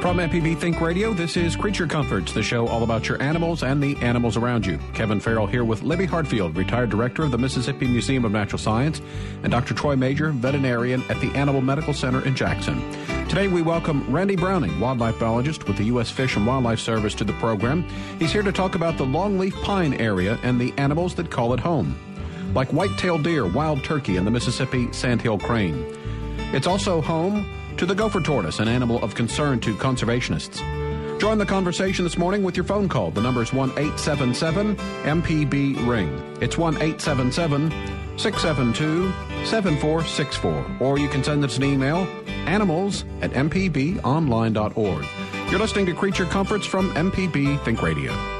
From MPB Think Radio, this is Creature Comforts, the show all about your animals and the animals around you. Kevin Farrell here with Libby Hartfield, retired director of the Mississippi Museum of Natural Science, and Dr. Troy Major, veterinarian at the Animal Medical Center in Jackson. Today we welcome Randy Browning, wildlife biologist with the U.S. Fish and Wildlife Service, to the program. He's here to talk about the longleaf pine area and the animals that call it home, like white-tailed deer, wild turkey, and the Mississippi sandhill crane. It's also home to the gopher tortoise, an animal of concern to conservationists. Join the conversation this morning with your phone call. The number is 1 877 MPB Ring. It's 1 877 672 7464. Or you can send us an email animals at mpbonline.org. You're listening to Creature Comforts from MPB Think Radio.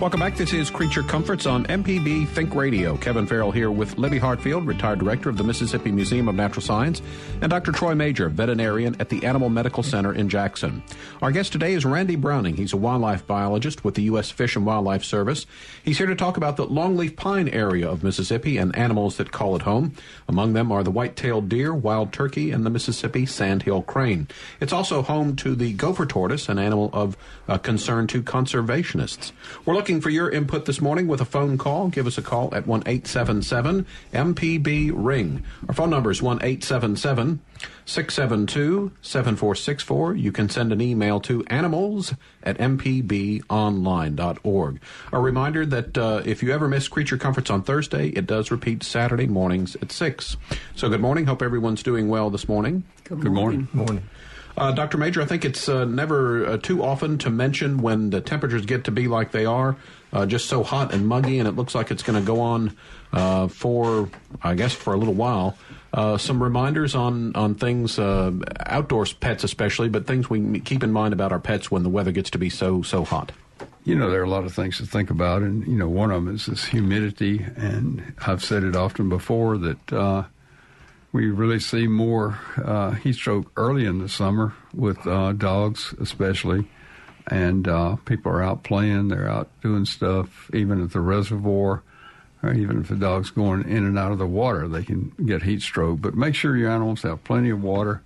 Welcome back. This is Creature Comforts on MPB Think Radio. Kevin Farrell here with Libby Hartfield, retired director of the Mississippi Museum of Natural Science, and Dr. Troy Major, veterinarian at the Animal Medical Center in Jackson. Our guest today is Randy Browning. He's a wildlife biologist with the U.S. Fish and Wildlife Service. He's here to talk about the longleaf pine area of Mississippi and animals that call it home. Among them are the white-tailed deer, wild turkey, and the Mississippi sandhill crane. It's also home to the gopher tortoise, an animal of uh, concern to conservationists. We're looking for your input this morning with a phone call. Give us a call at 1 877 MPB Ring. Our phone number is 1 877 672 7464. You can send an email to animals at mpbonline.org. A reminder that uh, if you ever miss Creature Comforts on Thursday, it does repeat Saturday mornings at 6. So good morning. Hope everyone's doing well this morning. Good morning. Good morning. Uh, Dr. Major, I think it's uh, never uh, too often to mention when the temperatures get to be like they are, uh, just so hot and muggy, and it looks like it's going to go on uh, for, I guess, for a little while. Uh, some reminders on on things, outdoors pets especially, but things we keep in mind about our pets when the weather gets to be so so hot. You know, there are a lot of things to think about, and you know, one of them is this humidity, and I've said it often before that we really see more uh, heat stroke early in the summer with uh, dogs, especially. And uh, people are out playing, they're out doing stuff, even at the reservoir, or even if the dog's going in and out of the water, they can get heat stroke. But make sure your animals have plenty of water,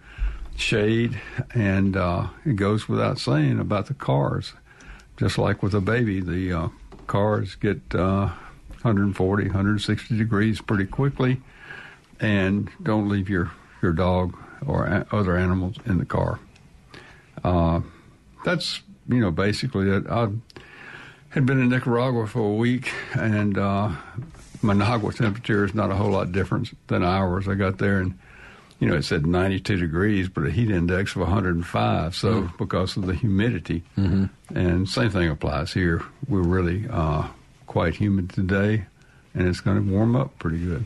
shade, and uh, it goes without saying about the cars. Just like with a baby, the uh, cars get 140, uh, 160 degrees pretty quickly and don't leave your, your dog or a- other animals in the car. Uh, that's, you know, basically it. I had been in Nicaragua for a week, and uh, Managua temperature is not a whole lot different than ours. I got there and you know, it said 92 degrees, but a heat index of 105. So mm because of the humidity, mm-hmm. and same thing applies here. We're really uh, quite humid today, and it's going to warm up pretty good.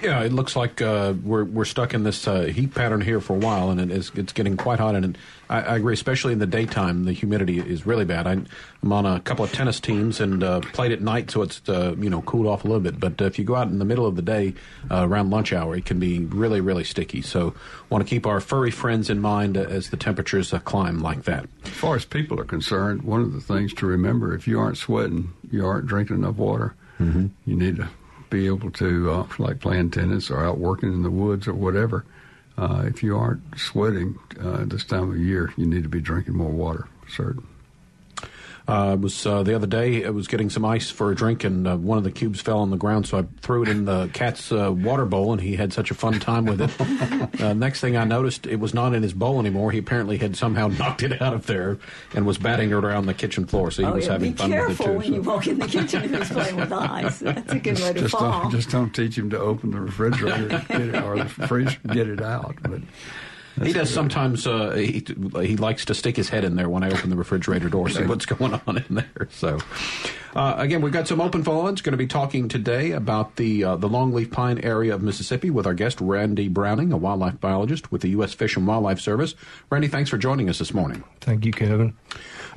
Yeah, it looks like uh, we're we're stuck in this uh, heat pattern here for a while, and it is it's getting quite hot. And I, I agree, especially in the daytime, the humidity is really bad. I, am on a couple of tennis teams and uh, played at night, so it's uh, you know cooled off a little bit. But if you go out in the middle of the day uh, around lunch hour, it can be really really sticky. So want to keep our furry friends in mind as the temperatures uh, climb like that. As far as people are concerned, one of the things to remember: if you aren't sweating, you aren't drinking enough water. Mm-hmm. You need to be able to, uh, like playing tennis or out working in the woods or whatever, uh, if you aren't sweating uh, this time of year, you need to be drinking more water, certain. Uh, was uh, the other day. I was getting some ice for a drink, and uh, one of the cubes fell on the ground. So I threw it in the cat's uh, water bowl, and he had such a fun time with it. uh, next thing I noticed, it was not in his bowl anymore. He apparently had somehow knocked it out of there and was batting it around the kitchen floor. So he oh, was yeah, having fun with it too. Be careful when so. you walk in the kitchen if he's playing with ice. That's a good way to just fall. Don't, just don't teach him to open the refrigerator get it, or the freezer get it out. But he does sometimes. Uh, he he likes to stick his head in there when I open the refrigerator door, see what's going on in there. So, uh, again, we've got some open phones. Going to be talking today about the uh, the longleaf pine area of Mississippi with our guest Randy Browning, a wildlife biologist with the U.S. Fish and Wildlife Service. Randy, thanks for joining us this morning. Thank you, Kevin.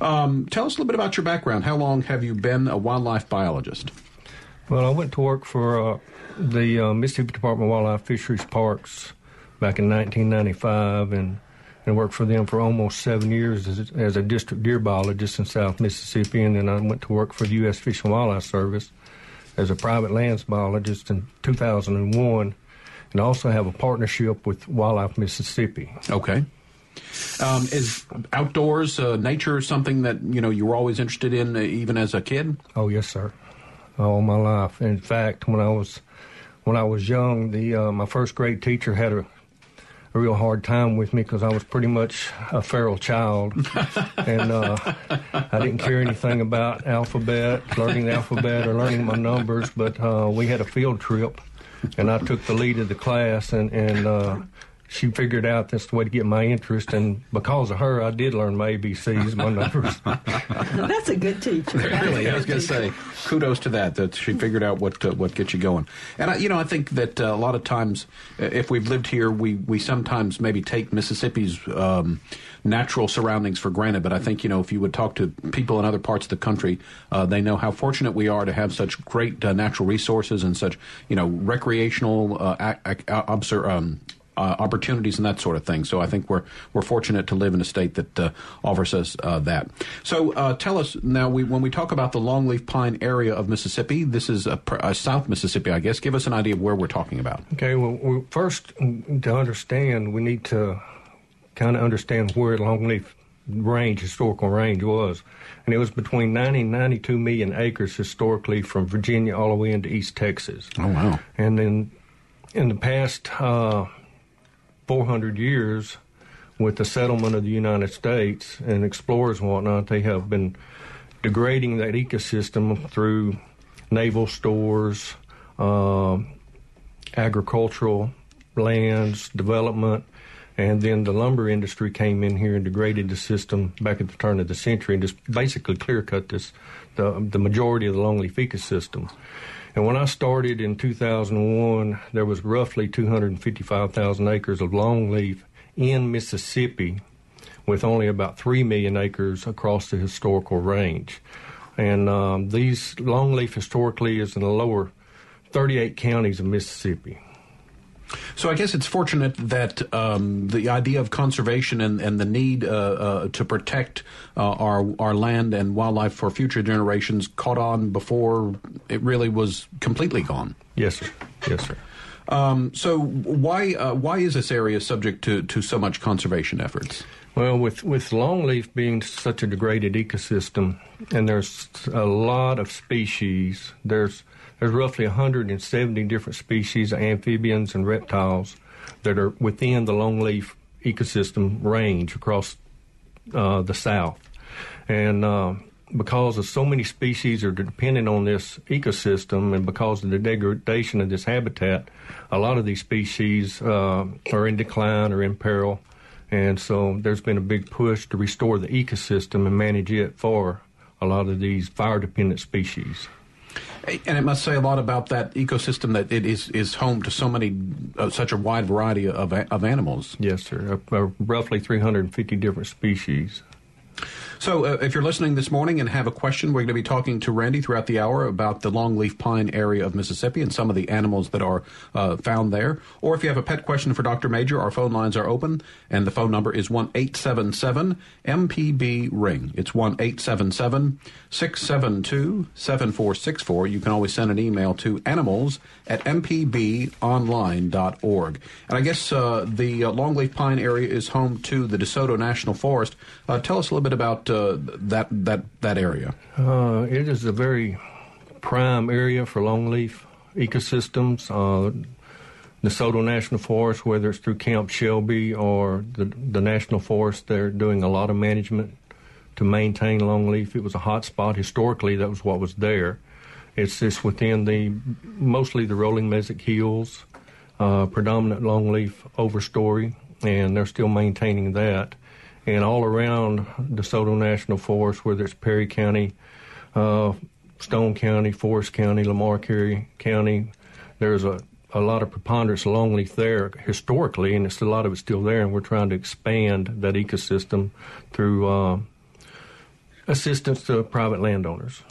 Um, tell us a little bit about your background. How long have you been a wildlife biologist? Well, I went to work for uh, the uh, Mississippi Department of Wildlife Fisheries Parks back in 1995 and, and worked for them for almost seven years as, as a district deer biologist in South Mississippi. And then I went to work for the U.S. Fish and Wildlife Service as a private lands biologist in 2001 and also have a partnership with Wildlife Mississippi. Okay. Um, is outdoors, uh, nature, something that you know you were always interested in, uh, even as a kid? Oh yes, sir. All my life. In fact, when I was when I was young, the uh, my first grade teacher had a, a real hard time with me because I was pretty much a feral child, and uh, I didn't care anything about alphabet, learning the alphabet, or learning my numbers. But uh, we had a field trip, and I took the lead of the class, and and uh, she figured out that's the way to get my interest, and because of her, I did learn my ABCs, my numbers. That's a good teacher. really, I was going to say, kudos to that. That she figured out what uh, what gets you going. And I, you know, I think that uh, a lot of times, uh, if we've lived here, we we sometimes maybe take Mississippi's. Um, natural surroundings for granted, but I think you know if you would talk to people in other parts of the country, uh, they know how fortunate we are to have such great uh, natural resources and such you know recreational uh, um, uh, opportunities and that sort of thing. So I think we're we're fortunate to live in a state that uh, offers us uh, that. So uh, tell us now, we, when we talk about the longleaf pine area of Mississippi, this is a, a South Mississippi, I guess. Give us an idea of where we're talking about. Okay. Well, first to understand, we need to kind of understand where longleaf range, historical range was. And it was between 90 and 92 million acres historically from Virginia all the way into East Texas. Oh, wow. And then in the past uh, 400 years with the settlement of the United States and explorers and whatnot, they have been degrading that ecosystem through naval stores, uh, agricultural lands, development, and then the lumber industry came in here and degraded the system back at the turn of the century and just basically clear cut this the the majority of the longleaf ecosystem. And when I started in 2001, there was roughly 255,000 acres of longleaf in Mississippi, with only about 3 million acres across the historical range. And um, these longleaf historically is in the lower 38 counties of Mississippi. So I guess it's fortunate that um, the idea of conservation and, and the need uh, uh, to protect uh, our our land and wildlife for future generations caught on before it really was completely gone. Yes, sir. Yes, sir. Um, so why uh, why is this area subject to, to so much conservation efforts? Well, with with longleaf being such a degraded ecosystem, and there's a lot of species. There's there's roughly 170 different species of amphibians and reptiles that are within the longleaf ecosystem range across uh, the South. And uh, because of so many species are dependent on this ecosystem and because of the degradation of this habitat, a lot of these species uh, are in decline or in peril. And so there's been a big push to restore the ecosystem and manage it for a lot of these fire dependent species. And it must say a lot about that ecosystem that it is, is home to so many, uh, such a wide variety of, of animals. Yes, sir. Uh, uh roughly 350 different species. So, uh, if you're listening this morning and have a question, we're going to be talking to Randy throughout the hour about the longleaf pine area of Mississippi and some of the animals that are uh, found there. Or if you have a pet question for Dr. Major, our phone lines are open, and the phone number is 1 877 MPB Ring. It's 1 877 672 7464. You can always send an email to animals at mpbonline.org. And I guess uh, the uh, longleaf pine area is home to the DeSoto National Forest. Uh, tell us a little bit about uh, that that that area? Uh, it is a very prime area for longleaf ecosystems. Uh, DeSoto National Forest, whether it's through Camp Shelby or the, the National Forest, they're doing a lot of management to maintain longleaf. It was a hot spot historically. That was what was there. It's just within the mostly the rolling mesic hills, uh, predominant longleaf overstory and they're still maintaining that. And all around DeSoto National Forest, whether it's Perry County, uh, Stone County, Forrest County, Lamar County, there's a, a lot of preponderance of longleaf there historically, and it's a lot of it's still there, and we're trying to expand that ecosystem through uh, assistance to private landowners.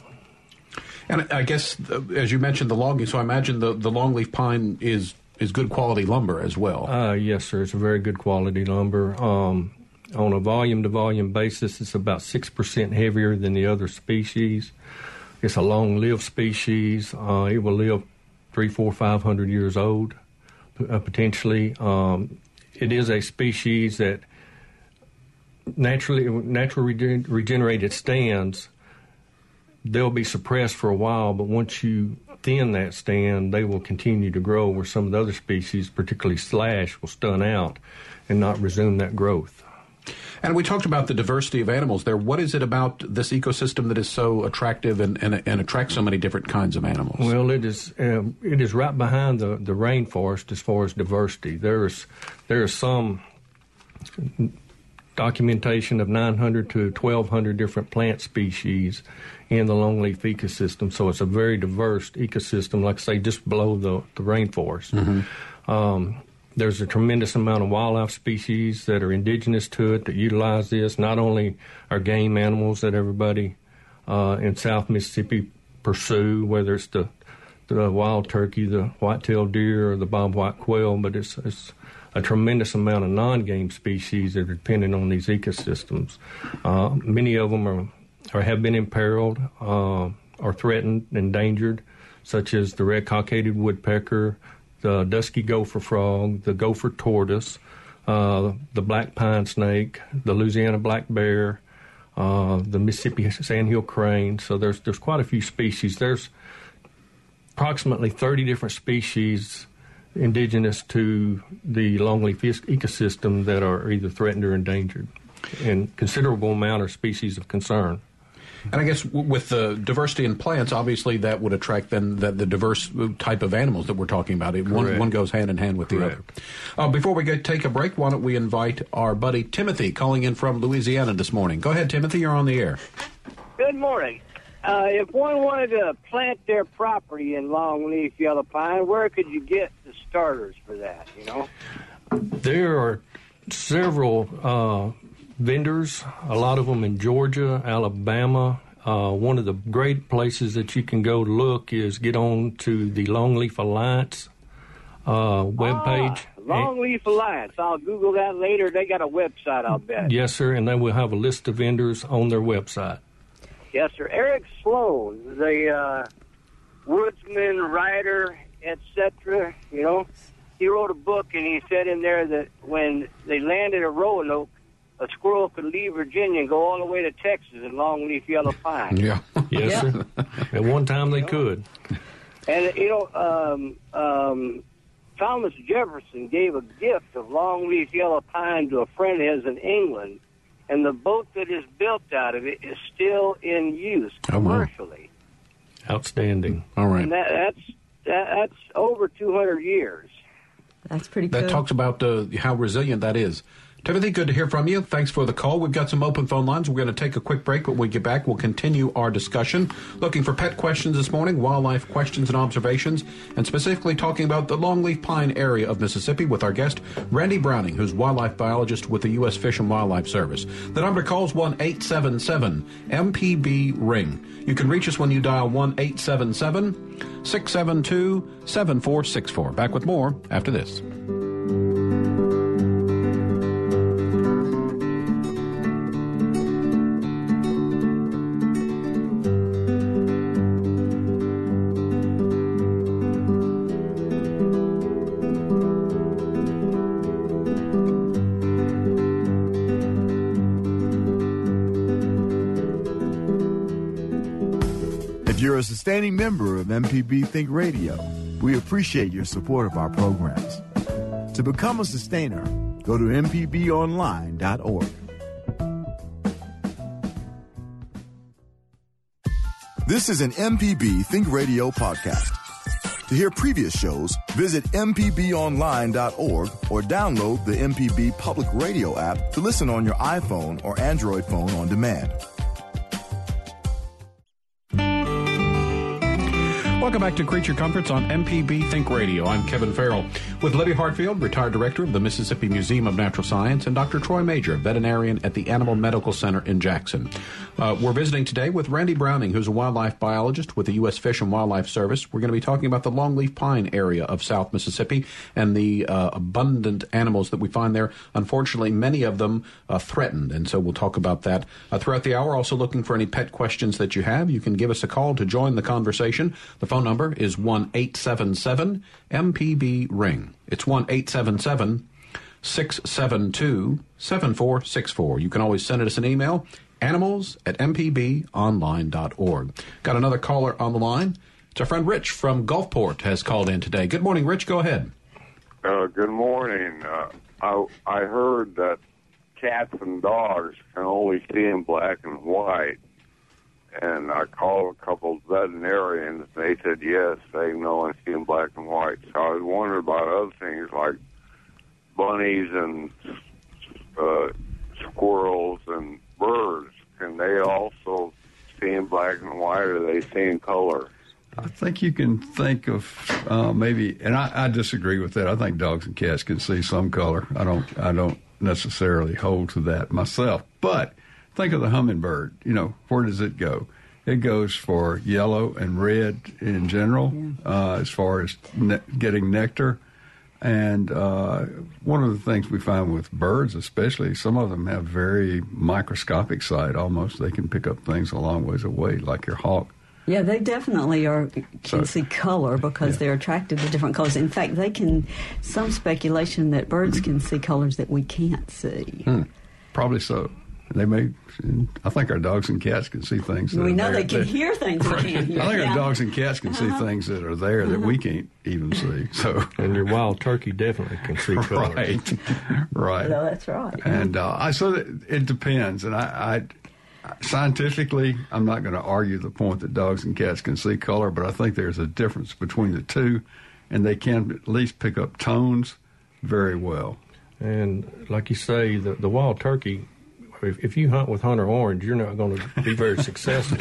And I guess, uh, as you mentioned, the logging. So I imagine the the longleaf pine is is good quality lumber as well. Uh, yes, sir. It's a very good quality lumber. Um, on a volume to volume basis, it's about six percent heavier than the other species. It's a long lived species. Uh, it will live three, four, five hundred years old, uh, potentially. Um, it is a species that naturally naturally regen- regenerated stands they'll be suppressed for a while, but once you thin that stand, they will continue to grow. Where some of the other species, particularly slash, will stun out and not resume that growth. And we talked about the diversity of animals there. What is it about this ecosystem that is so attractive and, and, and attracts so many different kinds of animals? Well, it is um, it is right behind the, the rainforest as far as diversity. There is there is some documentation of 900 to 1,200 different plant species in the longleaf ecosystem. So it's a very diverse ecosystem, like I say, just below the, the rainforest. Mm-hmm. Um, there's a tremendous amount of wildlife species that are indigenous to it that utilize this. Not only are game animals that everybody uh, in South Mississippi pursue, whether it's the the wild turkey, the white-tailed deer, or the bobwhite quail, but it's, it's a tremendous amount of non-game species that are dependent on these ecosystems. Uh, many of them are or have been imperiled uh, or threatened, endangered, such as the red cockaded woodpecker, the dusky gopher frog, the gopher tortoise, uh, the black pine snake, the Louisiana black bear, uh, the Mississippi sandhill crane. So there's there's quite a few species. There's approximately 30 different species indigenous to the longleaf ecosystem that are either threatened or endangered, and considerable amount of species of concern. And I guess w- with the diversity in plants, obviously that would attract then the, the diverse type of animals that we're talking about. It, one, one goes hand in hand with the Correct. other. Uh, before we get, take a break, why don't we invite our buddy Timothy calling in from Louisiana this morning? Go ahead, Timothy. You're on the air. Good morning. Uh, if one wanted to plant their property in longleaf yellow pine, where could you get the starters for that? You know, there are several uh, vendors, a lot of them in Georgia, Alabama. Uh, one of the great places that you can go to look is get on to the Longleaf Alliance uh, webpage. Ah, Longleaf Alliance. I'll Google that later. They got a website, I'll bet. Yes, sir, and they will have a list of vendors on their website. Yes, sir. Eric Sloane, the uh, woodsman, writer, etc., you know, he wrote a book and he said in there that when they landed at Roanoke, a squirrel could leave Virginia and go all the way to Texas in longleaf yellow pine. Yeah. yes, yeah. sir. At one time they could. And, you know, um, um, Thomas Jefferson gave a gift of longleaf yellow pine to a friend of his in England, and the boat that is built out of it is still in use commercially. Oh, Outstanding. All right. And that, that's that, that's over 200 years. That's pretty That good. talks about uh, how resilient that is. Timothy, good to hear from you. Thanks for the call. We've got some open phone lines. We're going to take a quick break, but when we get back, we'll continue our discussion. Looking for pet questions this morning, wildlife questions and observations, and specifically talking about the longleaf pine area of Mississippi with our guest, Randy Browning, who's wildlife biologist with the U.S. Fish and Wildlife Service. The number to call is 1 877 MPB Ring. You can reach us when you dial 1 877 672 7464. Back with more after this. You're a sustaining member of MPB Think Radio, we appreciate your support of our programs. To become a sustainer, go to MPBOnline.org. This is an MPB Think Radio podcast. To hear previous shows, visit MPBOnline.org or download the MPB Public Radio app to listen on your iPhone or Android phone on demand. Welcome back to Creature Comforts on MPB Think Radio. I'm Kevin Farrell with Libby Hartfield, retired director of the Mississippi Museum of Natural Science, and Dr. Troy Major, veterinarian at the Animal Medical Center in Jackson. Uh, we're visiting today with Randy Browning, who's a wildlife biologist with the U.S. Fish and Wildlife Service. We're going to be talking about the longleaf pine area of South Mississippi and the uh, abundant animals that we find there. Unfortunately, many of them uh, threatened, and so we'll talk about that uh, throughout the hour. Also, looking for any pet questions that you have, you can give us a call to join the conversation. The phone number is 1 877 MPB Ring. It's 1 877 672 7464. You can always send us an email animals at mpbonline.org. Got another caller on the line. It's our friend Rich from Gulfport has called in today. Good morning, Rich. Go ahead. Uh, good morning. Uh, I, I heard that cats and dogs can only see in black and white. And I called a couple veterinarians, and they said yes, they know and see in black and white. So I was wondering about other things like bunnies and uh, squirrels and birds. Can they also see in black and white, or they see in color? I think you can think of uh, maybe, and I, I disagree with that. I think dogs and cats can see some color. I don't. I don't necessarily hold to that myself. But think of the hummingbird. You know, where does it go? It goes for yellow and red in general, uh, as far as ne- getting nectar. And uh, one of the things we find with birds, especially, some of them have very microscopic sight. Almost, they can pick up things a long ways away, like your hawk. Yeah, they definitely are can So- see color because Yeah. they're attracted to different colors. In fact, they can. Some speculation that birds can see colors that we can't see. Hmm. Probably so. They may. I think our dogs and cats can see things. That We are know there they can that- hear things we can't hear. I think Yeah. our dogs and cats can see things that are there that we can't even see. So, And your wild turkey definitely can see color. right, right. No, that's right. And uh, I so that it depends. And I, I scientifically, I'm not going to argue the point that dogs and cats can see color, but I think there's a difference between the two, and they can at least pick up tones very well. And like you say, the, the wild turkey, if, if you hunt with hunter orange, you're not going to be very successful.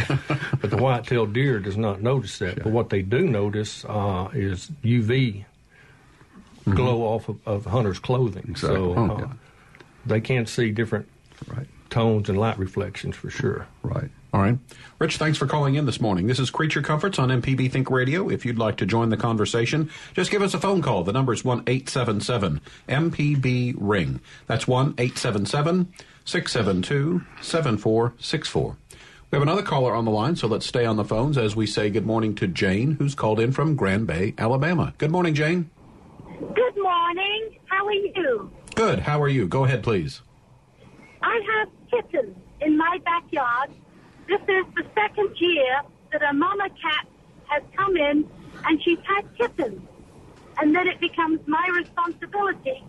but the white-tailed deer does not notice that. But what they do notice uh, is UV glow off of, of hunter's clothing. Exactly. So Oh, uh, yeah. they can see different Right, tones and light reflections for sure. right. All right. Rich, thanks for calling in this morning. This is Creature Comforts on MPB Think Radio. If you'd like to join the conversation, just give us a phone call. The number is 1 877 MPB Ring. That's 1 877 672 7464. We have another caller on the line, so let's stay on the phones as we say good morning to Jane, who's called in from Grand Bay, Alabama. Good morning, Jane. Good morning. How are you? Good. How are you? Go ahead, please. I have kittens in my backyard. This is the second year that a mama cat has come in and she's had kittens. And then it becomes my responsibility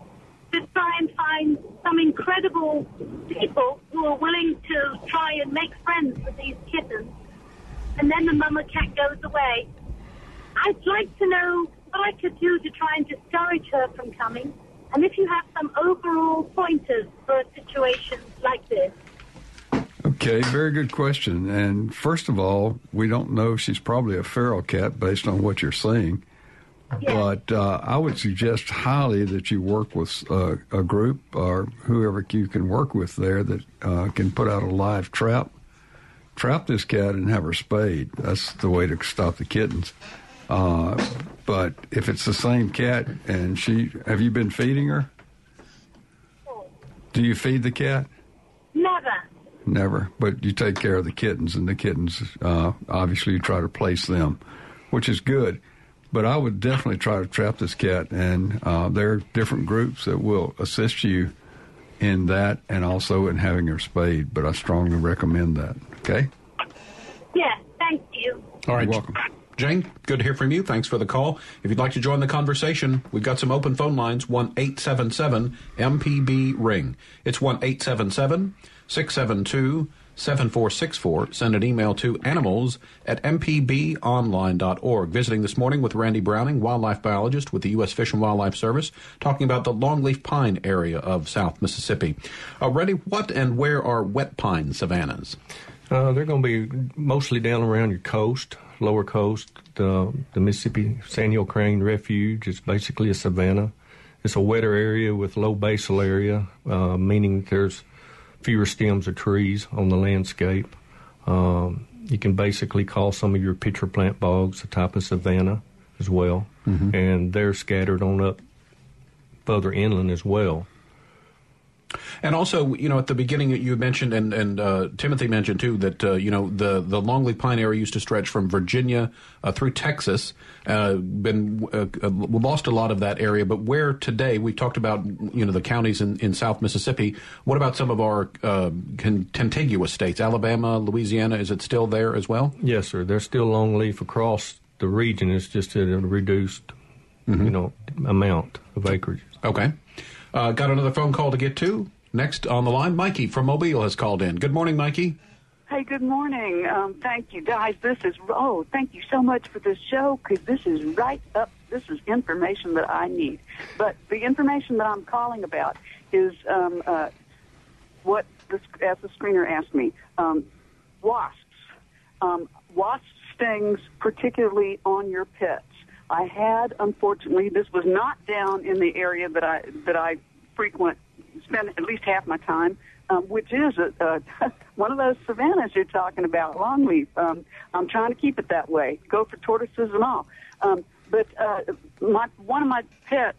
to try and find some incredible people who are willing to try and make friends with these kittens. And then the mama cat goes away. I'd like to know what I could do to try and discourage her from coming, and if you have some overall pointers for situations like this. Okay, very good question. And first of all, we don't know she's probably a feral cat based on what you're saying. Yes. But uh, I would suggest highly that you work with uh, a group or whoever you can work with there that uh, can put out a live trap, trap this cat and have her spayed. That's the way to stop the kittens. Uh, but if it's the same cat and she, have you been feeding her? Do you feed the cat? Never. Never, but you take care of the kittens, and the kittens, uh, obviously, you try to place them, which is good. But I would definitely try to trap this cat, and uh, there are different groups that will assist you in that and also in having her spayed. But I strongly recommend that. Okay? Yeah. thank you. All right. You're welcome. Jane, good to hear from you. Thanks for the call. If you'd like to join the conversation, we've got some open phone lines 1 877 MPB Ring. It's 1 877 672 7464. Send an email to animals at mpbonline.org. Visiting this morning with Randy Browning, wildlife biologist with the U.S. Fish and Wildlife Service, talking about the longleaf pine area of South Mississippi. Uh, Randy, what and where are wet pine savannas? Uh, they're going to be mostly down around your coast, lower coast. The, the Mississippi Sandhill Crane Refuge is basically a savanna. It's a wetter area with low basal area, uh, meaning there's fewer stems of trees on the landscape. Um, you can basically call some of your pitcher plant bogs a type of savanna as well, mm-hmm. and they're scattered on up further inland as well. And also, you know, at the beginning you mentioned, and, and uh, Timothy mentioned too, that uh, you know the the longleaf pine area used to stretch from Virginia uh, through Texas. Uh, been uh, uh, lost a lot of that area, but where today we talked about, you know, the counties in, in South Mississippi. What about some of our con- contiguous states, Alabama, Louisiana? Is it still there as well? Yes, sir. There's still longleaf across the region. It's just at a reduced, mm-hmm. you know, amount of acreage. Okay. Uh, got another phone call to get to. Next on the line, Mikey from Mobile has called in. Good morning, Mikey. Hey, good morning. Um, thank you, guys. This is oh, thank you so much for this show because this is right up. This is information that I need. But the information that I'm calling about is um, uh, what, this, as the screener asked me, um, wasps. Um, wasp stings, particularly on your pets. I had, unfortunately, this was not down in the area that I that I frequent, spend at least half my time, um, which is a, a, one of those savannas you're talking about, longleaf. Um, I'm trying to keep it that way, gopher tortoises and all. Um, but uh, my one of my pets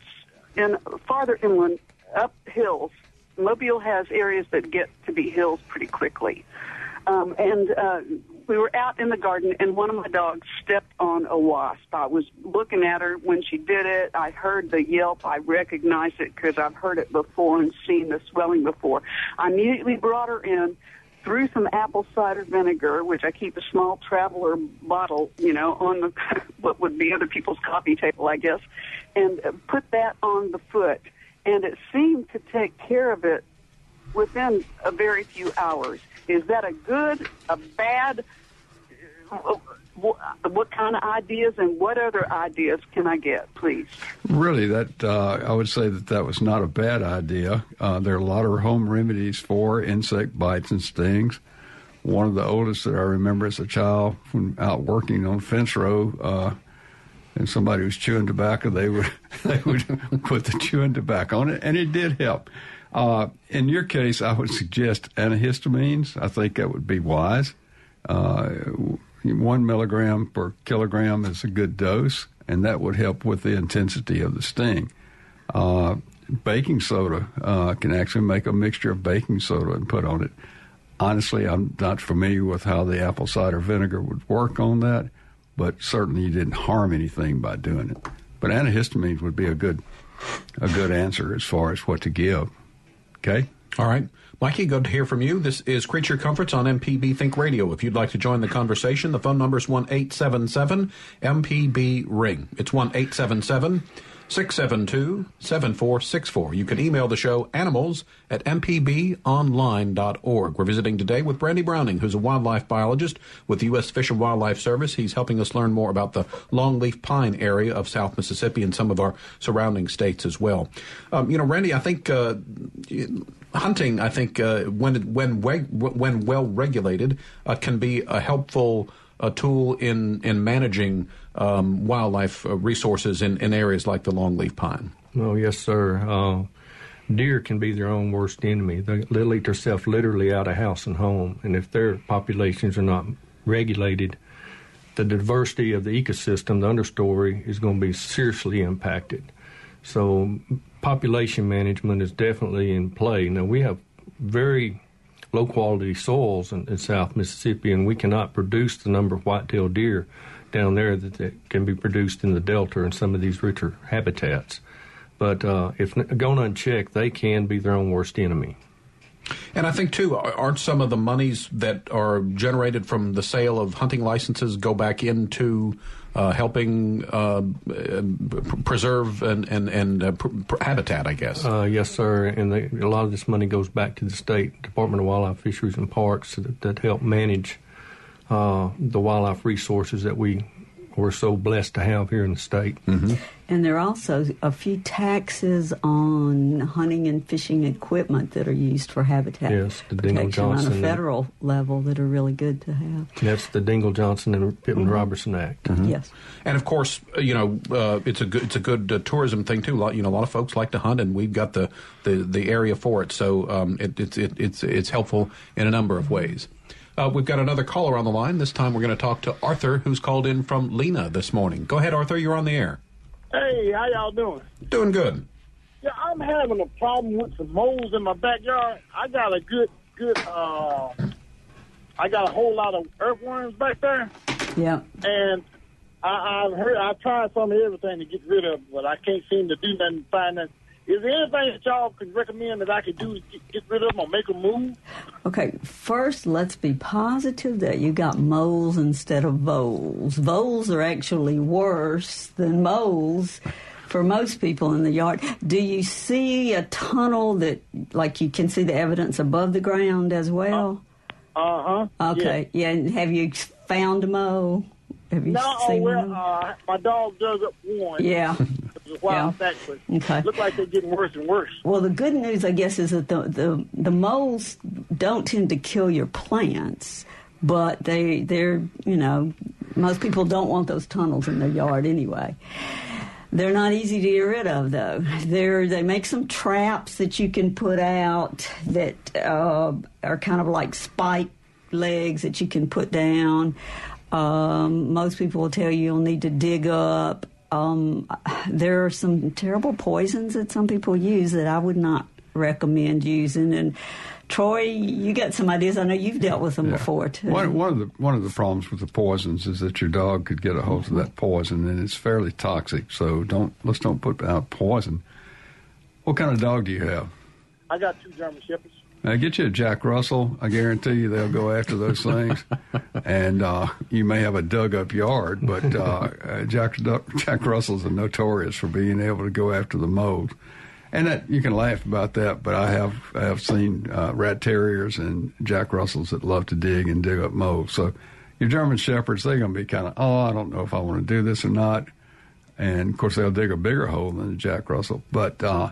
in farther inland, up hills. Mobile has areas that get to be hills pretty quickly, um, and uh, we were out in the garden and one of my dogs stepped on a wasp. I was looking at her when she did it. I heard the yelp. I recognized it because I've heard it before and seen the swelling before. I immediately brought her in, threw some apple cider vinegar, which I keep a small traveler bottle, you know, on the what would be other people's coffee table, I guess, and put that on the foot. And it seemed to take care of it within a very few hours. Is that a good, a bad? What kind of ideas and what other ideas can I get, please? Really, that uh, I would say that that was not a bad idea. Uh, there are a lot of home remedies for insect bites and stings. One of the oldest that I remember as a child, when out working on fence row, uh, and somebody was chewing tobacco, they would they would put the chewing tobacco on it, and it did help. Uh, in your case, I would suggest antihistamines. I think that would be wise. Uh, one milligram per kilogram is a good dose, and that would help with the intensity of the sting. Uh, baking soda uh, can actually make a mixture of baking soda and put on it. Honestly, I'm not familiar with how the apple cider vinegar would work on that, but certainly you didn't harm anything by doing it. But antihistamines would be a good a good answer as far as what to give. Okay. All right. Mikey, good to hear from you. This is Creature Comforts on MPB Think Radio. If you'd like to join the conversation, the phone number is 1 877 MPB Ring. It's 1 877 672 7464. You can email the show animals at mpbonline.org. We're visiting today with Randy Browning, who's a wildlife biologist with the U.S. Fish and Wildlife Service. He's helping us learn more about the longleaf pine area of South Mississippi and some of our surrounding states as well. Um, you know, Randy, I think uh, hunting, I think, uh, when, when, when well regulated, uh, can be a helpful a tool in in managing um, wildlife uh, resources in, in areas like the longleaf pine. Oh yes, sir. Uh, deer can be their own worst enemy. They, will eat themselves literally out of house and home, and if their populations are not regulated, the diversity of the ecosystem, the understory, is going to be seriously impacted. So, population management is definitely in play. Now we have very low quality soils in, in, South Mississippi, and we cannot produce the number of white-tailed deer down there that, that, can be produced in the Delta and some of these richer habitats. But uh, if gone unchecked, they can be their own worst enemy. And I think too, aren't some of the monies that are generated from the sale of hunting licenses go back into uh, helping uh, preserve and and, and uh, pr- pr- habitat, I guess. Uh, yes, sir. And they, a lot of this money goes back to the state Department of Wildlife, Fisheries, and Parks that, that help manage uh, the wildlife resources that we we're so blessed to have here in the state. Mm-hmm. And there are also a few taxes on hunting and fishing equipment that are used for habitat yes, the protection on a federal level that are really good to have. That's the Dingell Johnson and Pittman mm-hmm. Robertson Act. Mm-hmm. Yes, and of course, uh, you know, uh, it's a good it's a good uh, tourism thing too. A lot, you know, a lot of folks like to hunt, and we've got the the, the area for it, so um, it, it's it, it's it's helpful in a number of ways. Uh, we've got another caller on the line. This time we're going to talk to Arthur, who's called in from Lena this morning. Go ahead, Arthur. You're on the air. Hey, how y'all doing? Doing good. Yeah, I'm having a problem with some moles in my backyard. I got a good, good, uh, I got a whole lot of earthworms back there. Yeah. And I, I've heard, I've tried some of everything to get rid of, them, but I can't seem to do nothing, find nothing. Is there anything that y'all can recommend that I could do to get, get rid of them or make them move? Okay, first let's be positive that you got moles instead of voles. Voles are actually worse than moles for most people in the yard. Do you see a tunnel that, like, you can see the evidence above the ground as well? Uh huh. Okay, yeah. yeah. Have you found a mole? Have you no, seen well, uh, my dog dug up one. Yeah. a while yeah. back, but okay. look like they're getting worse and worse. Well, the good news, I guess, is that the, the, the moles don't tend to kill your plants, but they they're you know most people don't want those tunnels in their yard anyway. They're not easy to get rid of, though. They're, they make some traps that you can put out that uh, are kind of like spike legs that you can put down. Um, most people will tell you you'll need to dig up um, there are some terrible poisons that some people use that I would not recommend using. And Troy, you got some ideas. I know you've dealt with them yeah. before too. One, one, of the one of the problems with the poisons is that your dog could get a hold of that poison, and it's fairly toxic. So don't let's don't put out poison. What kind of dog do you have? I got two German shepherds. Now get you a Jack Russell. I guarantee you they'll go after those things. and uh, you may have a dug up yard, but uh, uh Jack Jack Russell's are notorious for being able to go after the moles. And that you can laugh about that, but I have I have seen uh, rat terriers and Jack Russells that love to dig and dig up moles. So your German shepherds, they're going to be kind of, oh, I don't know if I want to do this or not. And of course, they'll dig a bigger hole than a Jack Russell, but uh,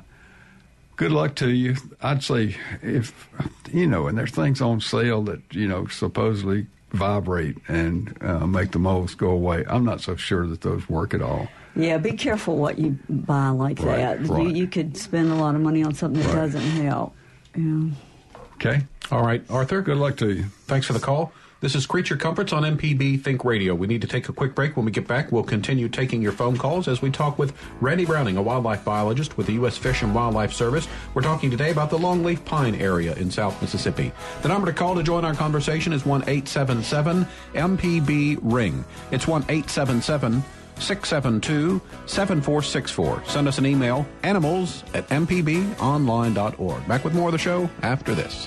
good luck to you. I'd say if you know, and there's things on sale that you know supposedly vibrate and uh, make the moles go away. I'm not so sure that those work at all. Yeah, be careful what you buy like right, that. Right. You, you, could spend a lot of money on something that right. doesn't help. Yeah. Okay. All right, Arthur. Good luck to you. Thanks for the call. This is Creature Comforts on MPB Think Radio. We need to take a quick break. When we get back, we'll continue taking your phone calls as we talk with Randy Browning, a wildlife biologist with the U.S. Fish and Wildlife Service. We're talking today about the longleaf pine area in South Mississippi. The number to call to join our conversation is 1 877 MPB Ring. It's 1 877 672 7464. Send us an email, animals at mpbonline.org. Back with more of the show after this.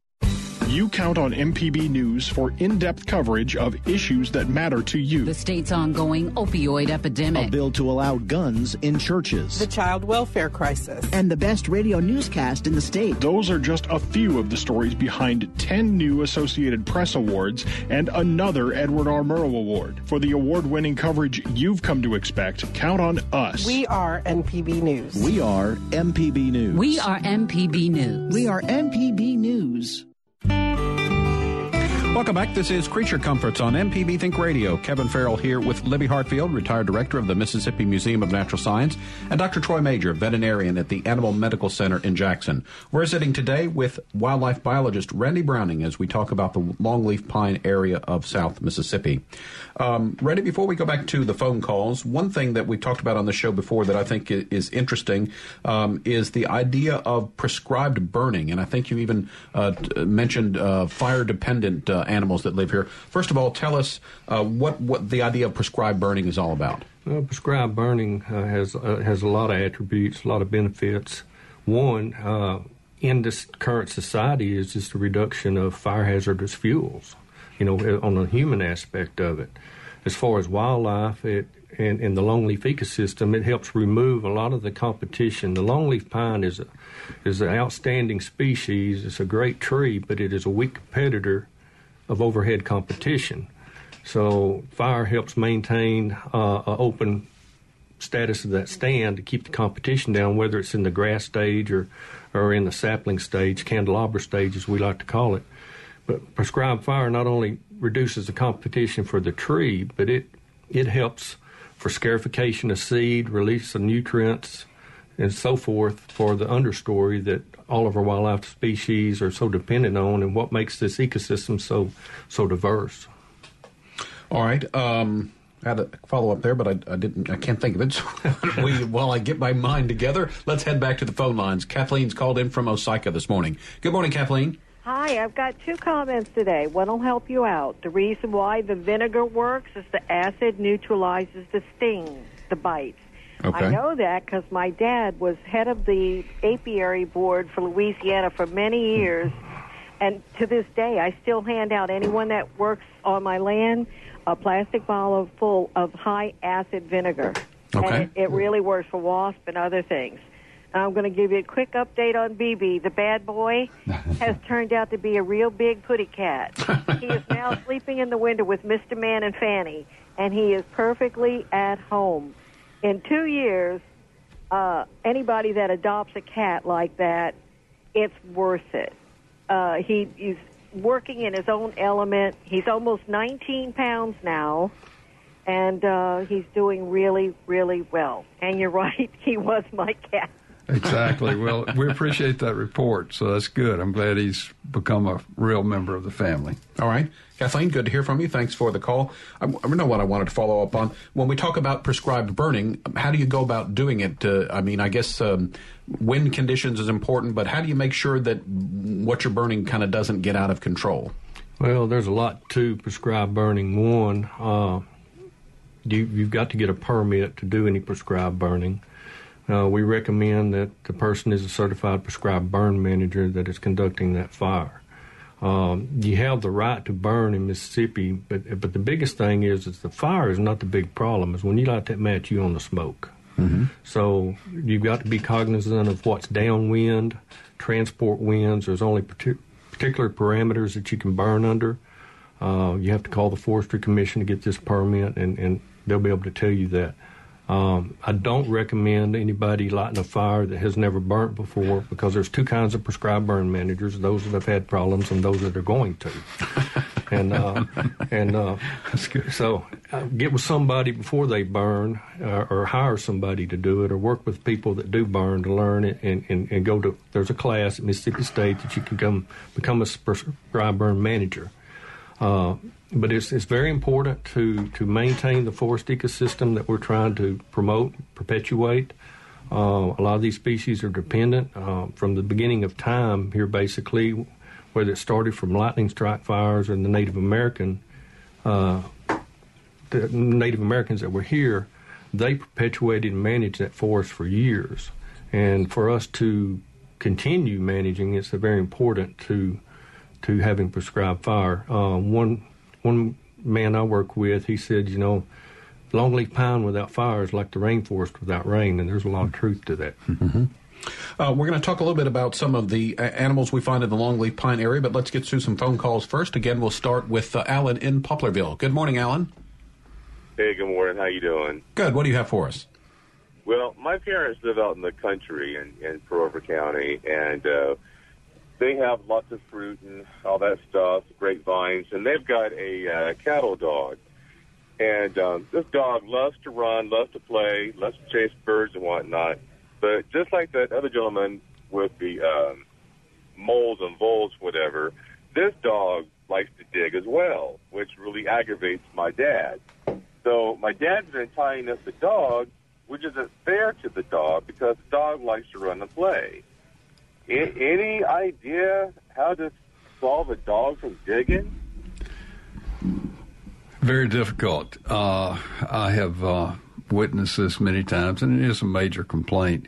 You count on MPB News for in depth coverage of issues that matter to you. The state's ongoing opioid epidemic. A bill to allow guns in churches. The child welfare crisis. And the best radio newscast in the state. Those are just a few of the stories behind 10 new Associated Press Awards and another Edward R. Murrow Award. For the award winning coverage you've come to expect, count on us. We are MPB News. We are MPB News. We are MPB News. We are MPB News. Welcome back. This is Creature Comforts on MPB Think Radio. Kevin Farrell here with Libby Hartfield, retired director of the Mississippi Museum of Natural Science, and Dr. Troy Major, veterinarian at the Animal Medical Center in Jackson. We're sitting today with wildlife biologist Randy Browning as we talk about the longleaf pine area of South Mississippi. Um, Randy, before we go back to the phone calls, one thing that we've talked about on the show before that I think is interesting um, is the idea of prescribed burning. And I think you even uh, mentioned uh, fire dependent uh, animals that live here. First of all, tell us uh, what, what the idea of prescribed burning is all about. Well, prescribed burning uh, has uh, has a lot of attributes, a lot of benefits. One, in this current society, is just a reduction of fire hazardous fuels. You know, uh, on the human aspect of it. As far as wildlife, it and, and the longleaf ecosystem, it helps remove a lot of the competition. The longleaf pine is a, is an outstanding species. It's a great tree, but it is a weak competitor of overhead competition. So fire helps maintain uh, an open status of that stand to keep the competition down, whether it's in the grass stage or, or in the sapling stage, candelabra stage as we like to call it. But prescribed fire not only reduces the competition for the tree, but it it helps for scarification of seed, release of nutrients, and so forth for the understory that all of our wildlife species are so dependent on, and what makes this ecosystem so so diverse. All right. Um, I had a follow up there, but I, I didn't. I can't think of it. So we, while I get my mind together, let's head back to the phone lines. Kathleen's called in from Osaka this morning. Good morning, Kathleen. Hi, I've got two comments today. One will help you out. The reason why the vinegar works is the acid neutralizes the sting, the bites. Okay. I know that because my dad was head of the apiary board for Louisiana for many years, and to this day, I still hand out anyone that works on my land a plastic bottle full of high acid vinegar. Okay. And it, it really works for wasp and other things. I'm going to give you a quick update on BB. The bad boy has turned out to be a real big putty cat. he is now sleeping in the window with Mr. Man and Fanny, and he is perfectly at home. In two years, uh, anybody that adopts a cat like that, it's worth it. Uh, he, he's working in his own element. He's almost 19 pounds now, and uh, he's doing really, really well. And you're right, he was my cat. Exactly. Well, we appreciate that report, so that's good. I'm glad he's become a real member of the family. All right. Kathleen, good to hear from you. Thanks for the call. I, I know what I wanted to follow up on. When we talk about prescribed burning, how do you go about doing it? Uh, I mean, I guess um, wind conditions is important, but how do you make sure that what you're burning kind of doesn't get out of control? Well, there's a lot to prescribed burning. One, uh, you, you've got to get a permit to do any prescribed burning. Uh, we recommend that the person is a certified prescribed burn manager that is conducting that fire. Um, you have the right to burn in Mississippi, but but the biggest thing is is the fire is not the big problem. Is when you light that match, you on the smoke. So you've got to be cognizant of what's downwind, transport winds. There's only partic- particular parameters that you can burn under. Uh, you have to call the Forestry Commission to get this permit, and, and they'll be able to tell you that. Um, I don't recommend anybody lighting a fire that has never burnt before because there's two kinds of prescribed burn managers: those that have had problems and those that are going to. and uh, and uh, so uh, get with somebody before they burn, uh, or hire somebody to do it, or work with people that do burn to learn it, and, and, and go to. There's a class at Mississippi State that you can come become a prescribed burn manager. But it's, it's very important to, to maintain the forest ecosystem that we're trying to promote, perpetuate. Uh, a lot of these species are dependent uh, from the beginning of time here, basically, whether it started from lightning strike fires or the Native American, uh, the Native Americans that were here, they perpetuated and managed that forest for years. And for us to continue managing, it's very important to to having prescribed fire. Uh, one one man I work with, he said, you know, longleaf pine without fire is like the rainforest without rain, and there's a lot of truth to that. Mm-hmm. Uh, we're going to talk a little bit about some of the uh, animals we find in the longleaf pine area, but let's get through some phone calls first. Again, we'll start with uh, Alan in Poplarville. Good morning, Alan. Hey, good morning. How you doing? Good. What do you have for us? Well, my parents live out in the country in, in Pearl River County, and uh, they have lots of fruit and all that stuff, grapevines, and they've got a uh, cattle dog. And um, this dog loves to run, loves to play, loves to chase birds and whatnot. But just like that other gentleman with the um, moles and voles, whatever, this dog likes to dig as well, which really aggravates my dad. So my dad's been tying up the dog, which isn't fair to the dog because the dog likes to run and play. Any idea how to solve a dog from digging? Very difficult. Uh, I have uh, witnessed this many times, and it is a major complaint.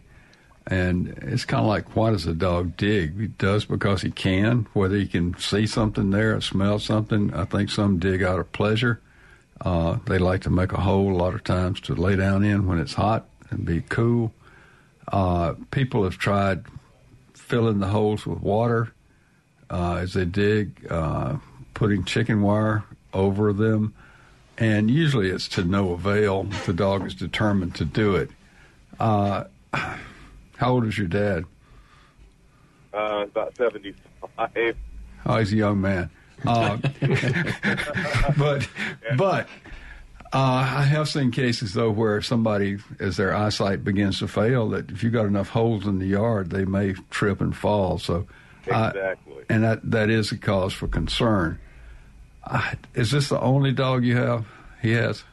And it's kind of like, why does a dog dig? He does because he can, whether he can see something there or smell something. I think some dig out of pleasure. Uh, they like to make a hole a lot of times to lay down in when it's hot and be cool. Uh, people have tried filling the holes with water uh, as they dig, uh, putting chicken wire over them, and usually it's to no avail. The dog is determined to do it. Uh, how old is your dad? Uh, about 75. Oh, he's a young man. Uh, but but uh, I have seen cases though where somebody, as their eyesight begins to fail, that if you got enough holes in the yard, they may trip and fall. So I- Exactly. and that that is a cause for concern. Uh, is this the only dog you have? He has.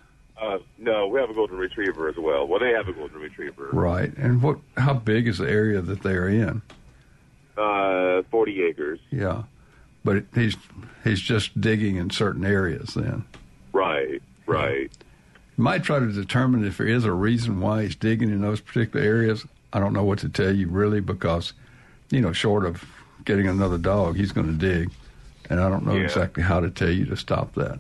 Uh, no, we have a golden retriever as well. Well, they have a golden retriever. Right. And what? How big is the area that they are in? Uh, 40 acres. Yeah. But he's he's just digging in certain areas. Then. You might try to determine if there is a reason why he's digging in those particular areas. I don't know what to tell you really because, you know, short of getting another dog, he's going to dig, and I don't know Yeah. exactly how to tell you to stop that.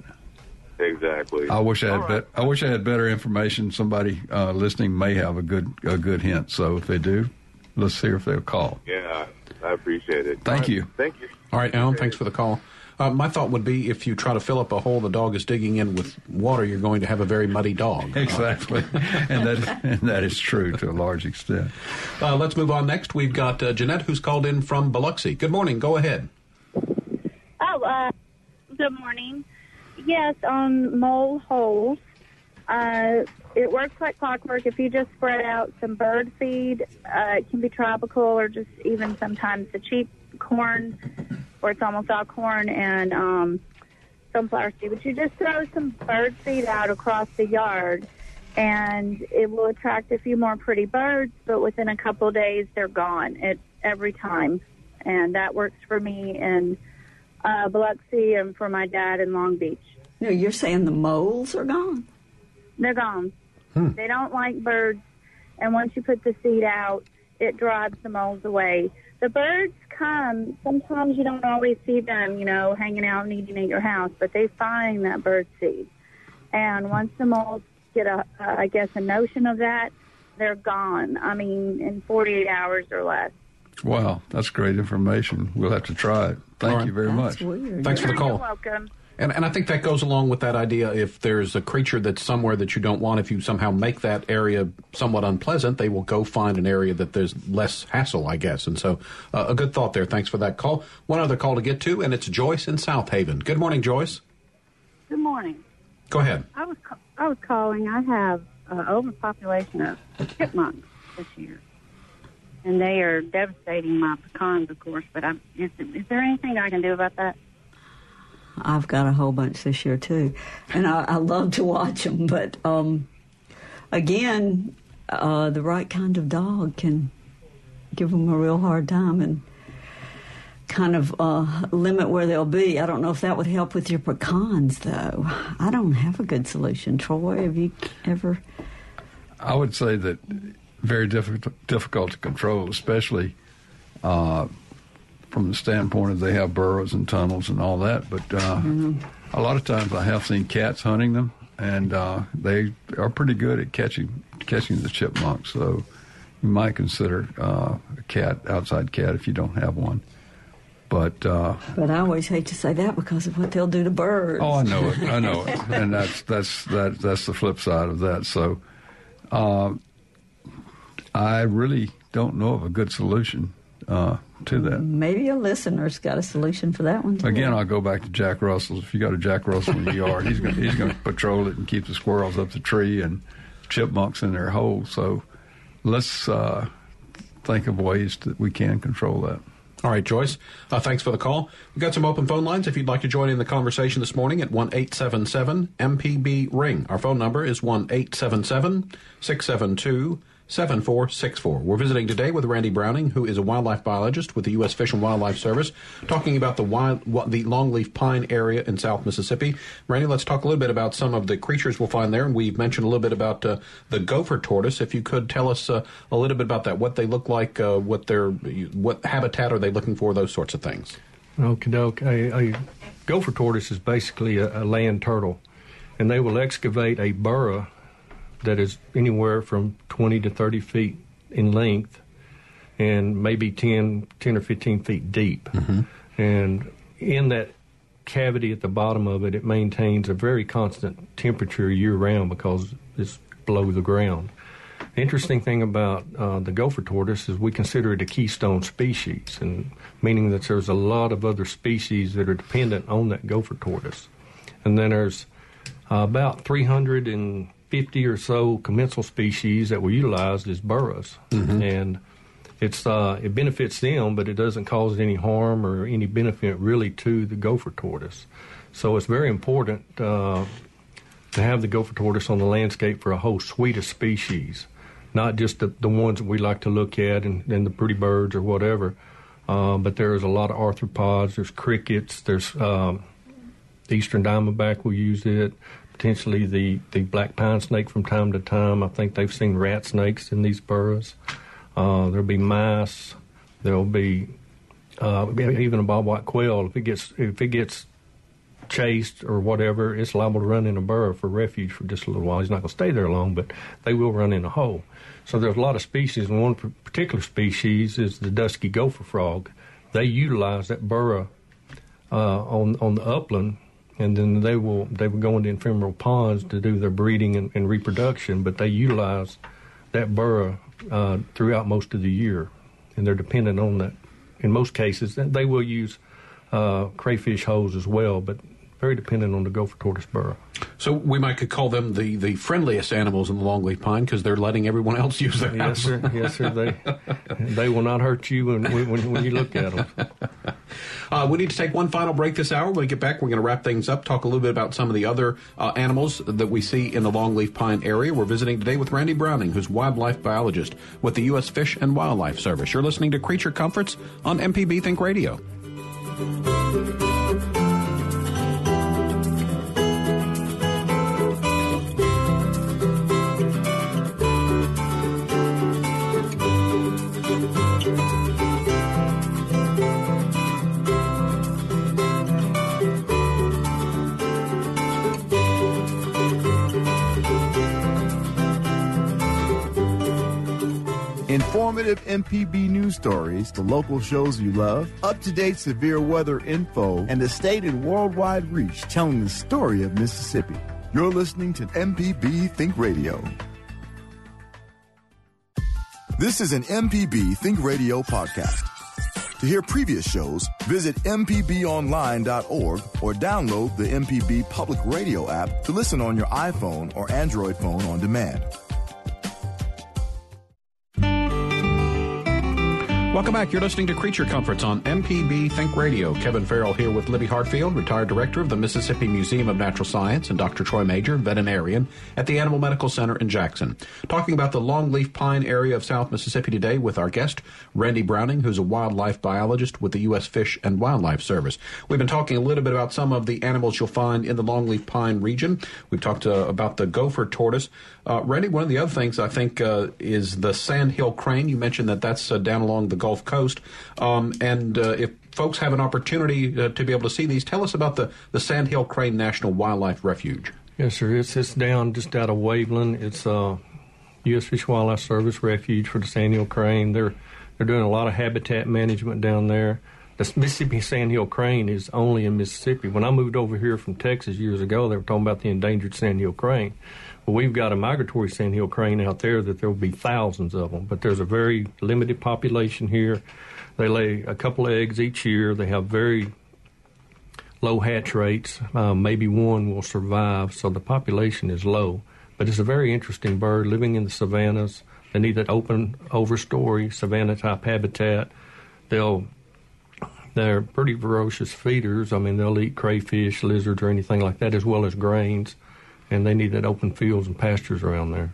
Exactly. I wish I had bet I wish I had better information. Somebody uh, listening may have a good a good hint. So if they do, let's see if they'll call. Yeah, I appreciate it. Thank you. Thank you. All right, Alan, thanks for the call. Uh, my thought would be if you try to fill up a hole the dog is digging in with water, you're going to have a very muddy dog. Exactly, and that and that is true to a large extent. Uh, let's move on next. We've got uh, Jeanette who's called in from Biloxi. Good morning. Go ahead. Oh, uh, good morning. Yes, on mole holes, uh, it works like clockwork. If you just spread out some bird feed, uh, it can be tropical or just even sometimes the cheap corn, or it's almost all corn and um, sunflower seed. But you just throw some bird feed out across the yard, and it will attract a few more pretty birds. But within a couple of days, they're gone. It every time, and that works for me in uh, Biloxi and for my dad in Long Beach. No, you're saying the moles are gone? They're gone. Hmm. They don't like birds, and once you put the seed out, it drives the moles away. The birds come. Sometimes you don't always see them, you know, hanging out and eating at your house, but they find that bird seed. And once the moles get a, uh, guess, a notion of that, they're gone. I mean, in 48 hours or less. Wow, that's great information. We'll have to try it. Thank All right. you very much. Thanks for the call. You're call. welcome. And, and I think that goes along with that idea. If there's a creature that's somewhere that you don't want, if you somehow make that area somewhat unpleasant, they will go find an area that there's less hassle, I guess. And so, uh, a good thought there. Thanks for that call. One other call to get to, and it's Joyce in Southaven. Good morning, Joyce. Good morning. Go ahead. I was ca- I was calling. I have uh, overpopulation of chipmunks this year, and they are devastating my pecans, of course. But I'm, is, is there anything I can do about that? I've got a whole bunch this year too, and I, I love to watch them. But um, again, uh, the right kind of dog can give them a real hard time and kind of uh, limit where they'll be. I don't know if that would help with your pecans, though. I don't have a good solution. Troy, have you ever? I would say that very difficult difficult to control, especially uh, from the standpoint of they have burrows and tunnels and all that. But uh, a lot of times I have seen cats hunting them, and uh, they are pretty good at catching catching the chipmunks. So you might consider uh, a cat, outside cat, if you don't have one. But uh, But I always hate to say that because of what they'll do to birds. Oh, I know it. I know it, and that's that's that that's the flip side of that. So, uh, I really don't know of a good solution uh, to that. Maybe a listener's got a solution for that one. Too. Again, I'll go back to Jack Russell's. If you got a Jack Russell in your yard, he's going he's going to patrol it and keep the squirrels up the tree and chipmunks in their holes. So let's uh, think of ways that we can control that. All right, Joyce. Uh, thanks for the call. We've got some open phone lines if you'd like to join in the conversation this morning at 1 877 MPB Ring. Our phone number is 1 877 672 7464. We're visiting today with Randy Browning, who is a wildlife biologist with the U.S. Fish and Wildlife Service, talking about the wild, the longleaf pine area in South Mississippi. Randy, let's talk a little bit about some of the creatures we'll find there. And we've mentioned a little bit about uh, the gopher tortoise. If you could tell us uh, a little bit about that, what they look like, uh, what their what habitat are they looking for, those sorts of things. Okay, doke. A, a gopher tortoise is basically a, a land turtle, and they will excavate a burrow that is anywhere from 20 to 30 feet in length and maybe 10, 10 or 15 feet deep. Mm-hmm. And in that cavity at the bottom of it, it maintains a very constant temperature year round because it's below the ground. The interesting thing about uh, the gopher tortoise is we consider it a keystone species, and meaning that there's a lot of other species that are dependent on that gopher tortoise. And then there's uh, about 300 and 50 or so commensal species that were utilized as burrows. Mm-hmm. And it's uh, it benefits them, but it doesn't cause any harm or any benefit really to the gopher tortoise. So it's very important uh, to have the gopher tortoise on the landscape for a whole suite of species, not just the, the ones that we like to look at and, and the pretty birds or whatever. Uh, but there's a lot of arthropods, there's crickets, there's um, the eastern diamondback will use it potentially the, the black pine snake from time to time. I think they've seen rat snakes in these burrows. Uh, there'll be mice. There'll be uh, even a bobwhite quail. If it gets if it gets chased or whatever, it's liable to run in a burrow for refuge for just a little while. He's not going to stay there long, but they will run in a hole. So there's a lot of species, and one particular species is the dusky gopher frog. They utilize that burrow uh, on on the upland and then they will they will go into ephemeral ponds to do their breeding and, and reproduction. But they utilize that burrow uh, throughout most of the year, and they're dependent on that. In most cases, they will use uh, crayfish holes as well, but very dependent on the gopher tortoise burrow. So we might could call them the, the friendliest animals in the longleaf pine because they're letting everyone else use their yes, sir. Yes, sir. They they will not hurt you when when, when you look at them. Uh, we need to take one final break this hour. When we get back, we're going to wrap things up, talk a little bit about some of the other uh, animals that we see in the longleaf pine area. We're visiting today with Randy Browning, who's wildlife biologist with the U.S. Fish and Wildlife Service. You're listening to Creature Comforts on MPB Think Radio. Informative MPB news stories, the local shows you love, up to date severe weather info, and the state and worldwide reach telling the story of Mississippi. You're listening to MPB Think Radio. This is an MPB Think Radio podcast. To hear previous shows, visit MPBOnline.org or download the MPB Public Radio app to listen on your iPhone or Android phone on demand. Welcome back. You're listening to Creature Comforts on MPB Think Radio. Kevin Farrell here with Libby Hartfield, retired director of the Mississippi Museum of Natural Science, and Dr. Troy Major, veterinarian at the Animal Medical Center in Jackson. Talking about the longleaf pine area of South Mississippi today with our guest, Randy Browning, who's a wildlife biologist with the U.S. Fish and Wildlife Service. We've been talking a little bit about some of the animals you'll find in the longleaf pine region. We've talked uh, about the gopher tortoise. Uh, Randy, one of the other things I think uh, is the sandhill crane. You mentioned that that's uh, down along the Gulf Coast. Um, and uh, if folks have an opportunity uh, to be able to see these, tell us about the, the Sandhill Crane National Wildlife Refuge. Yes, sir. It's, it's down just out of Waveland. It's uh, U.S. Fish and Wildlife Service refuge for the Sandhill crane. They're they're doing a lot of habitat management down there. the Mississippi sandhill crane is only in Mississippi. When I moved over here from Texas years ago, they were talking about the endangered sandhill crane. We've got a migratory sandhill crane out there that there will be thousands of them, but there's a very limited population here. They lay a couple of eggs each year. They have very low hatch rates. Um, maybe one will survive, so the population is low. But it's a very interesting bird living in the savannas. They need that open overstory savanna type habitat. They'll they're pretty ferocious feeders. I mean, they'll eat crayfish, lizards, or anything like that, as well as grains. And they need that open fields and pastures around there.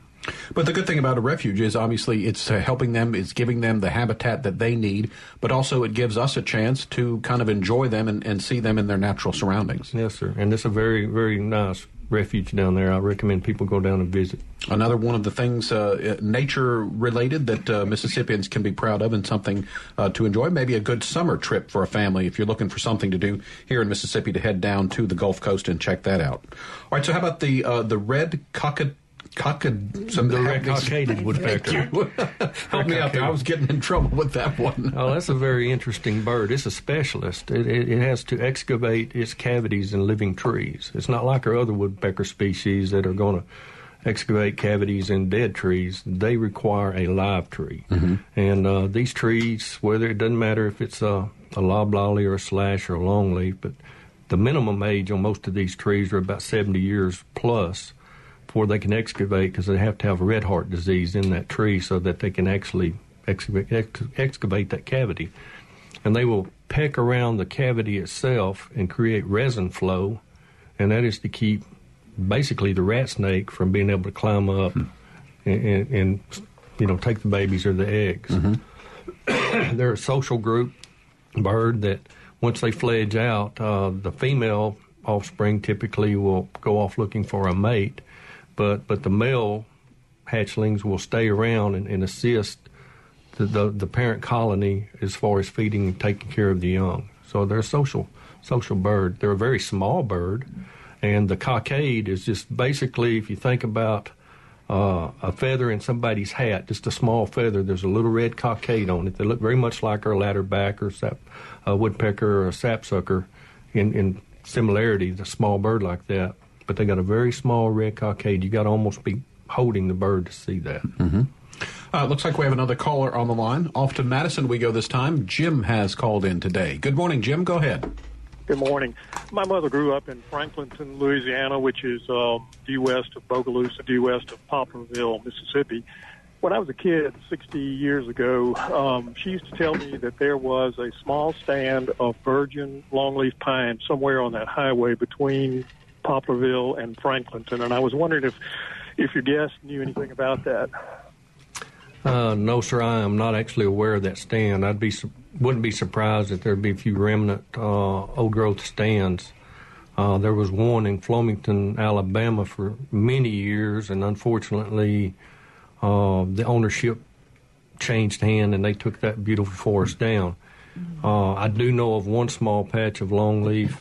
But the good thing about a refuge is obviously it's uh, helping them, it's giving them the habitat that they need, but also it gives us a chance to kind of enjoy them and, and see them in their natural surroundings. Yes, sir. And it's a very, very nice refuge down there. I recommend people go down and visit. Another one of the things uh, nature related that uh, Mississippians can be proud of and something uh, to enjoy. Maybe a good summer trip for a family if you're looking for something to do here in Mississippi to head down to the Gulf Coast and check that out. All right, so how about the uh, the red cockatoo? Cockad, some red cockaded woodpecker. Help me out there. I was getting in trouble with that one. oh, that's a very interesting bird. It's a specialist. It, it, it, has to excavate its cavities in living trees. It's not like our other woodpecker species that are going to excavate cavities in dead trees. They require a live tree. Mm-hmm. And uh, these trees, whether it doesn't matter if it's a, a loblolly or a slash or a longleaf, but the minimum age on most of these trees are about 70 years plus before they can excavate because they have to have red heart disease in that tree so that they can actually excavate, ex- excavate that cavity. And they will peck around the cavity itself and create resin flow, and that is to keep basically the rat snake from being able to climb up and, and, and you know take the babies or the eggs. Mm-hmm. They're a social group bird that once they fledge out, uh, the female offspring typically will go off looking for a mate but but the male hatchlings will stay around and, and assist the, the, the parent colony as far as feeding and taking care of the young. So they're a social social bird. They're a very small bird, and the cockade is just basically if you think about uh, a feather in somebody's hat, just a small feather. There's a little red cockade on it. They look very much like our ladderback or sap, a woodpecker or a sapsucker in, in similarity. The small bird like that but they got a very small red cockade. You got to almost be holding the bird to see that. Mm-hmm. Uh, looks like we have another caller on the line. Off to Madison we go this time. Jim has called in today. Good morning, Jim. Go ahead. Good morning. My mother grew up in Franklinton, Louisiana, which is um, due west of Bogalusa, due west of Poplarville, Mississippi. When I was a kid, 60 years ago, um, she used to tell me that there was a small stand of virgin longleaf pine somewhere on that highway between Poplarville and Franklinton, and I was wondering if if your guest knew anything about that. Uh, no, sir. I am not actually aware of that stand. I'd be wouldn't be surprised if there'd be a few remnant uh, old growth stands. Uh, there was one in Flomaton, Alabama, for many years, and unfortunately, uh, the ownership changed hand, and they took that beautiful forest down. Uh, I do know of one small patch of longleaf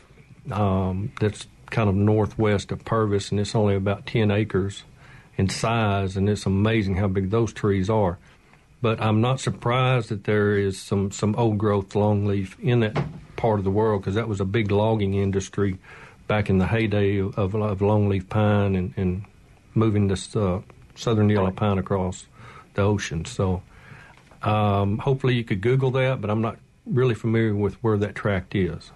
um, that's kind of northwest of Purvis, and it's only about 10 acres in size, and it's amazing how big those trees are. But I'm not surprised that there is some, some old growth longleaf in that part of the world because that was a big logging industry back in the heyday of, of longleaf pine and, and moving this uh, southern yellow pine across the ocean. So um, hopefully you could Google that, but I'm not really familiar with where that tract is.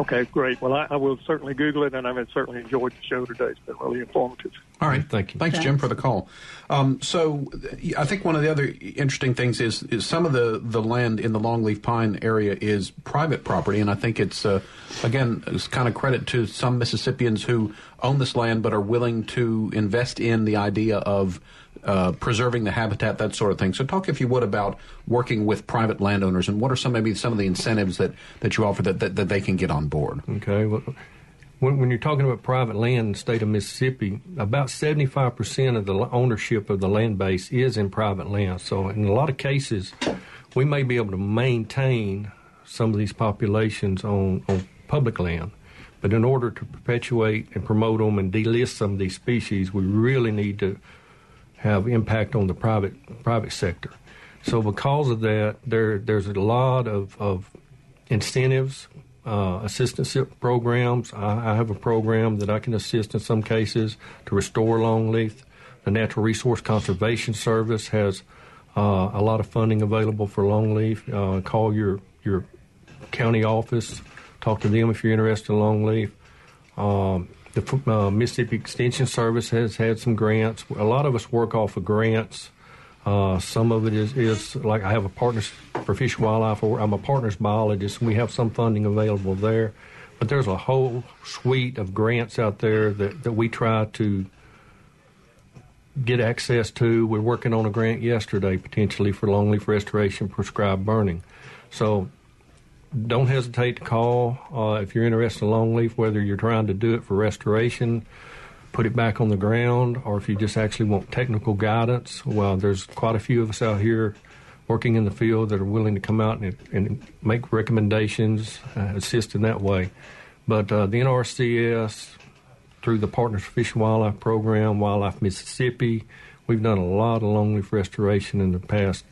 Okay, great. Well, I, I, will certainly Google it, and I've certainly enjoyed the show today. It's been really informative. All right, thank you. Thanks, Jim, for the call. Um, so, I think one of the other interesting things is, is some of the, the land in the longleaf pine area is private property, and I think it's uh, again it's kind of credit to some Mississippians who own this land but are willing to invest in the idea of uh, preserving the habitat, that sort of thing. So, talk if you would about working with private landowners and what are some maybe some of the incentives that, that you offer that, that, that they can get on board. Okay. Well, when, when, you're talking about private land in the state of Mississippi, about 75% of the ownership of the land base is in private land. So, in a lot of cases, we may be able to maintain some of these populations on, on public land. But in order to perpetuate and promote them and delist some of these species, we really need to have impact on the private private sector. So because of that, there there's a lot of, of incentives, uh, assistance programs. I, I have a program that I can assist in some cases to restore longleaf. The Natural Resource Conservation Service has uh, a lot of funding available for longleaf. Uh, call your your county office, talk to them if you're interested in longleaf. Um, the uh, Mississippi Extension Service has had some grants. A lot of us work off of grants. Uh, some of it is, is like I have a partners for Fish and Wildlife. I'm a partners biologist, and we have some funding available there. But there's a whole suite of grants out there that, that we try to get access to. We're working on a grant yesterday potentially for longleaf restoration prescribed burning. So don't hesitate to call uh, if you're interested in longleaf, whether you're trying to do it for restoration, put it back on the ground, or if you just actually want technical guidance. Well, there's quite a few of us out here working in the field that are willing to come out and, and make recommendations, uh, assist in that way. But uh, the NRCS, through the Partners for Fish and Wildlife Program, Wildlife Mississippi, we've done a lot of longleaf restoration in the past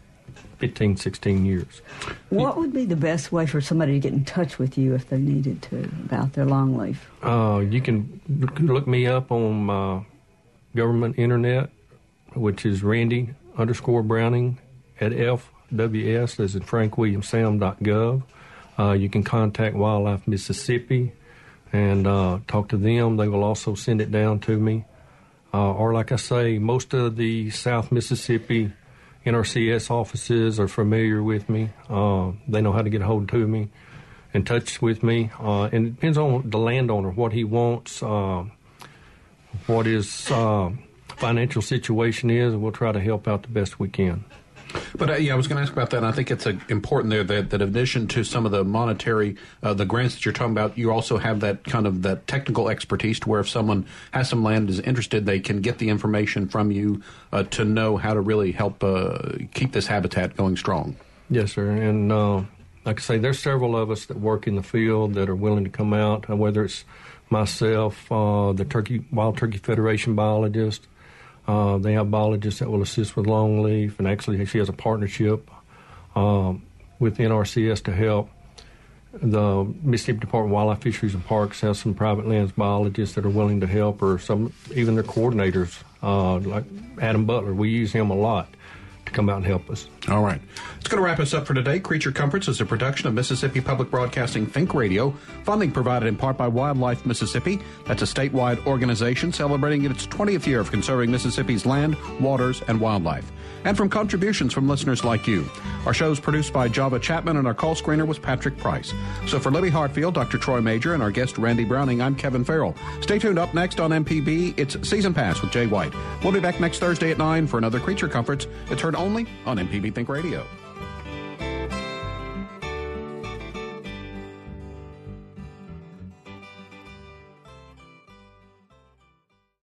15, 16 years. What would be the best way for somebody to get in touch with you if they needed to about their longleaf? Uh, you can look me up on my government internet, which is Randy underscore Browning at FWS, as in FrankWilliamSam.gov. Uh, you can contact Wildlife Mississippi and uh, talk to them. They will also send it down to me. Uh, or, like I say, most of the South Mississippi NRCS offices are familiar with me. Uh, they know how to get a hold to me, in touch with me. Uh, and it depends on the landowner, what he wants, uh, what his uh, financial situation is, and we'll try to help out the best we can. But uh, yeah, I was going to ask about that. And I think it's uh, important there that, that in addition to some of the monetary, uh, the grants that you're talking about, you also have that kind of that technical expertise to where if someone has some land is interested, they can get the information from you uh, to know how to really help uh, keep this habitat going strong. Yes, sir. And uh, like I say, there's several of us that work in the field that are willing to come out, whether it's myself, the Turkey Wild Turkey Federation biologist, uh, they have biologists that will assist with longleaf, and actually, she has a partnership um, with NRCS to help. The Mississippi Department of Wildlife, Fisheries, and Parks has some private lands biologists that are willing to help, or some even their coordinators, uh, like Adam Butler. We use him a lot come out and help us. All right. It's going to wrap us up for today. Creature Comforts is a production of Mississippi Public Broadcasting Think Radio. Funding provided in part by Wildlife Mississippi. That's a statewide organization celebrating its 20th year of conserving Mississippi's land, waters, and wildlife. And from contributions from listeners like you. Our show is produced by Java Chapman, and our call screener was Patrick Price. So for Libby Hartfield, Dr. Troy Major, and our guest Randy Browning, I'm Kevin Farrell. Stay tuned up next on MPB. It's Season Pass with Jay White. We'll be back next Thursday at 9 for another Creature Comforts. It's heard only on MPB Think Radio.